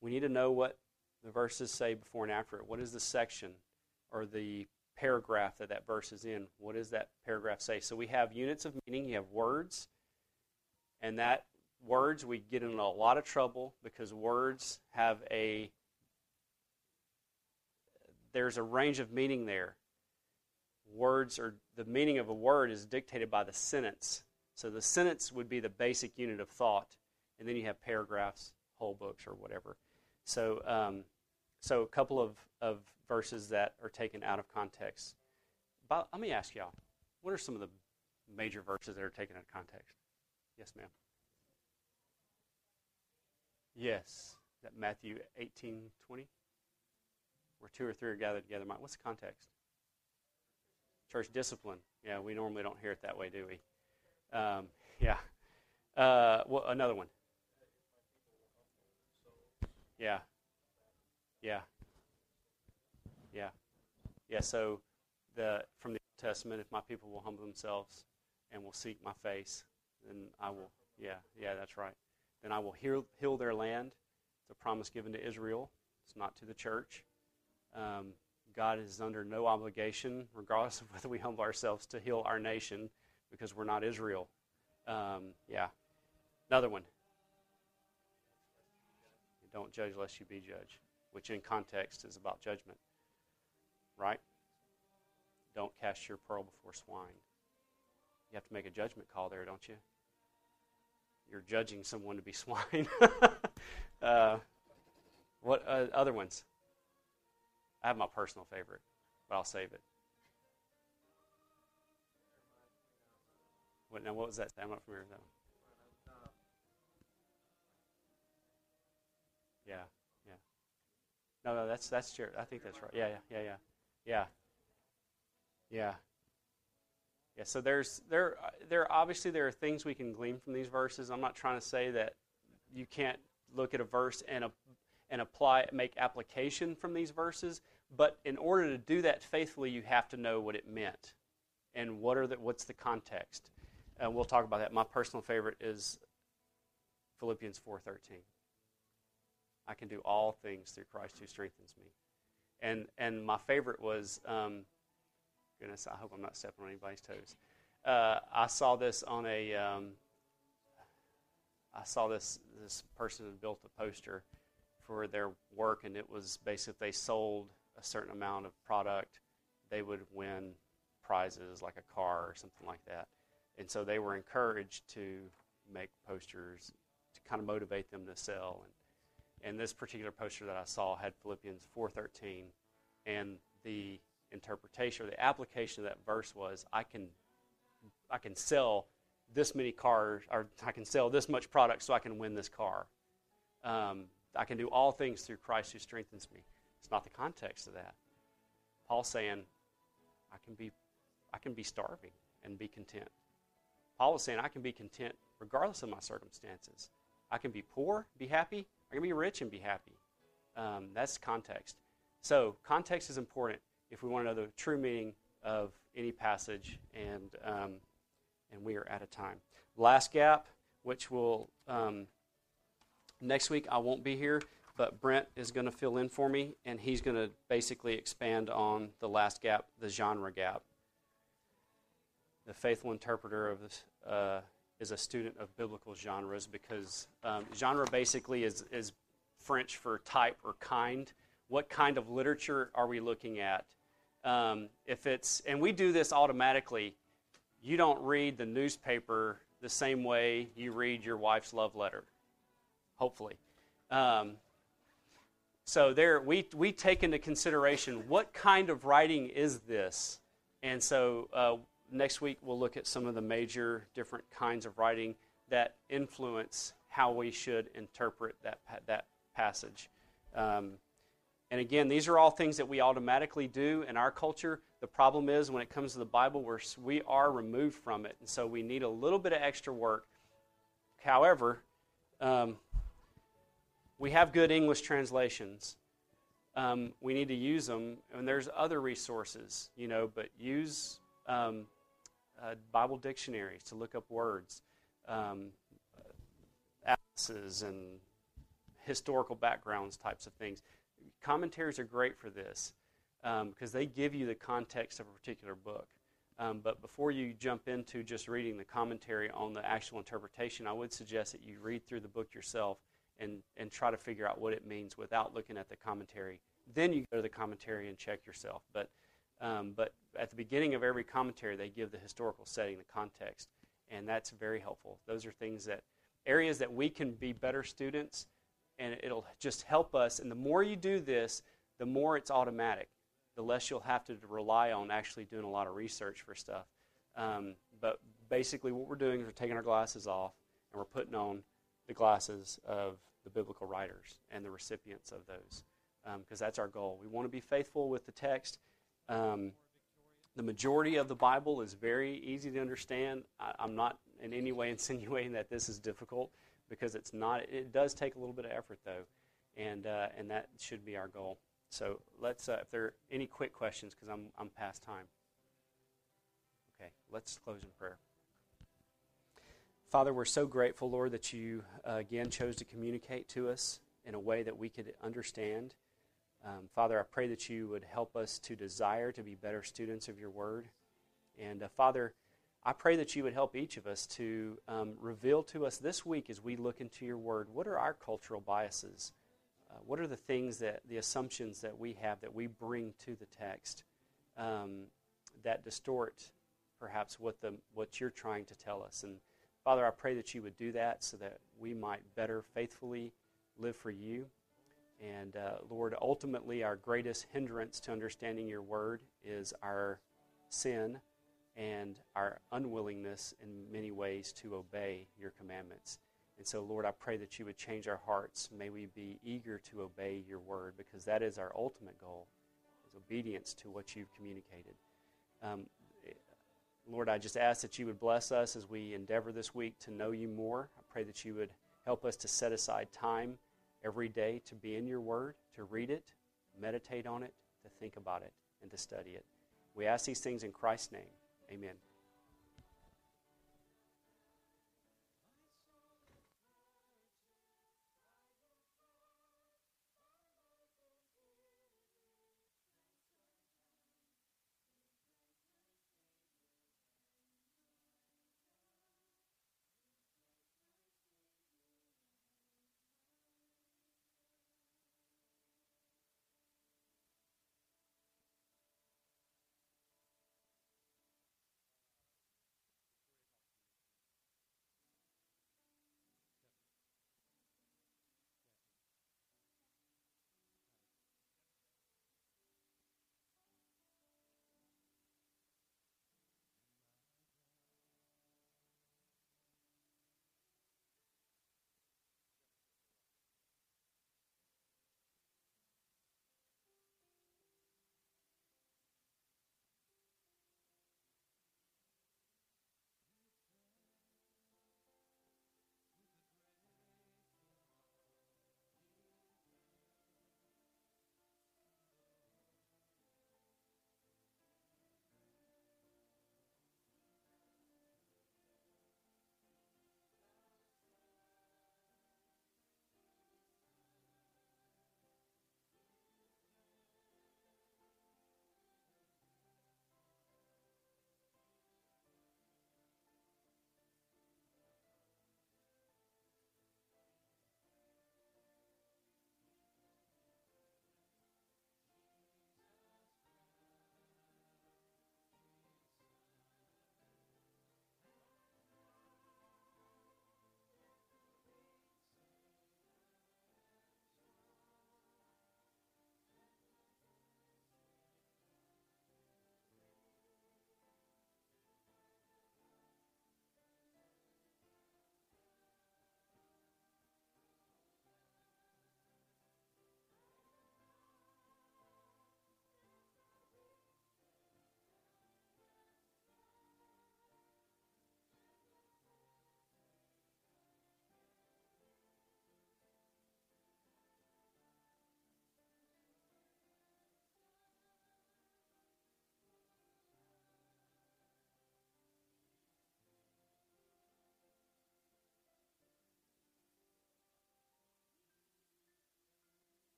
S1: We need to know what the verses say before and after it. What is the section or the paragraph that that verse is in? What does that paragraph say? So we have units of meaning, you have words, and that words we get in a lot of trouble because words have a there's a range of meaning there words or the meaning of a word is dictated by the sentence. So the sentence would be the basic unit of thought, and then you have paragraphs, whole books, or whatever. So, um, so a couple of, of verses that are taken out of context. But let me ask y'all, what are some of the major verses that are taken out of context? Yes, ma'am. Yes, that Matthew eighteen twenty, where two or three are gathered together. What's the context? church discipline. Yeah, we normally don't hear it that way, do we? Um, yeah. Uh, well, another one. Yeah. Yeah. Yeah. Yeah. So, the from the Old Testament, if my people will humble themselves and will seek my face, then I will. Yeah. Yeah. That's right. Then I will heal, heal their land. It's a promise given to Israel. It's not to the church. Um, God is under no obligation, regardless of whether we humble ourselves, to heal our nation because we're not Israel. Um, yeah. Another one. Don't judge lest you be judged, which in context is about judgment. Right? Don't cast your pearl before swine. You have to make a judgment call there, don't you? You're judging someone to be swine. uh, what uh, other ones? I have my personal favorite, but I'll save it. What, now, what was that? I'm not familiar with that one. Yeah, yeah. No, no, that's that's true. I think that's right. Yeah, yeah, yeah, yeah, yeah, yeah. Yeah. So there's there there obviously there are things we can glean from these verses. I'm not trying to say that you can't look at a verse and a, and apply make application from these verses, but in order to do that faithfully, you have to know what it meant and what are the, what's the context. And we'll talk about that. My personal favorite is Philippians 4:13. I can do all things through Christ who strengthens me. And and my favorite was um, goodness. I hope I'm not stepping on anybody's toes. Uh, I saw this on a. Um, I saw this this person had built a poster for their work, and it was basically they sold a certain amount of product, they would win prizes like a car or something like that. And so they were encouraged to make posters to kind of motivate them to sell. And, And this particular poster that I saw had Philippians 4:13, and the interpretation or the application of that verse was, I can, I can sell this many cars, or I can sell this much product so I can win this car. Um, I can do all things through Christ who strengthens me. It's not the context of that. Paul's saying, I can be, I can be starving and be content. Paul was saying, I can be content regardless of my circumstances. I can be poor, be happy. I can be rich and be happy. Um, that's context. So, context is important if we want to know the true meaning of any passage, and, um, and we are out of time. Last gap, which will, um, next week I won't be here, but Brent is going to fill in for me, and he's going to basically expand on the last gap, the genre gap. The faithful interpreter of this, uh, is a student of biblical genres because um, genre basically is, is French for type or kind. What kind of literature are we looking at? Um, if it's and we do this automatically, you don't read the newspaper the same way you read your wife's love letter. Hopefully, um, so there we we take into consideration what kind of writing is this, and so uh, next week we'll look at some of the major different kinds of writing that influence how we should interpret that that passage. Um, and again, these are all things that we automatically do in our culture. The problem is when it comes to the Bible, we're, we are removed from it, and so we need a little bit of extra work. However, um, we have good English translations. Um, we need to use them, and there's other resources, you know, but use um, uh, Bible dictionaries to look up words, um, atlases, and historical backgrounds types of things. Commentaries are great for this because um, they give you the context of a particular book. Um, but before you jump into just reading the commentary on the actual interpretation, I would suggest that you read through the book yourself and, and try to figure out what it means without looking at the commentary. Then you go to the commentary and check yourself. But um, but at the beginning of every commentary, they give the historical setting, the context, and that's very helpful. Those are things that, areas that we can be better students, and it'll just help us. And the more you do this, the more it's automatic. The less you'll have to rely on actually doing a lot of research for stuff. Um, but basically, what we're doing is we're taking our glasses off and we're putting on the glasses of the biblical writers and the recipients of those, because um, that's our goal. We want to be faithful with the text um, the majority of the Bible is very easy to understand. I, am not in any way insinuating that this is difficult because it's not. It does take a little bit of effort though, and uh, and that should be our goal. So let's. Uh, if there are any quick questions, because I'm I'm past time. Okay, let's close in prayer. Father, we're so grateful, Lord, that you uh, again chose to communicate to us in a way that we could understand. Um, Father, I pray that you would help us to desire to be better students of your word. And uh, Father, I pray that you would help each of us to um, reveal to us this week as we look into your word what are our cultural biases? Uh, what are the things that, the assumptions that we have that we bring to the text um, that distort perhaps what, the, what you're trying to tell us? And Father, I pray that you would do that so that we might better faithfully live for you and uh, Lord, ultimately, our greatest hindrance to understanding your word is our sin and our unwillingness in many ways to obey your commandments. And so, Lord, I pray that you would change our hearts. May we be eager to obey your word because that is our ultimate goal, is obedience to what you've communicated. Um, Lord, I just ask that you would bless us as we endeavor this week to know you more. I pray that you would help us to set aside time every day to be in your word, to read it, meditate on it, to think about it, and to study it. We ask these things in Christ's name. Amen.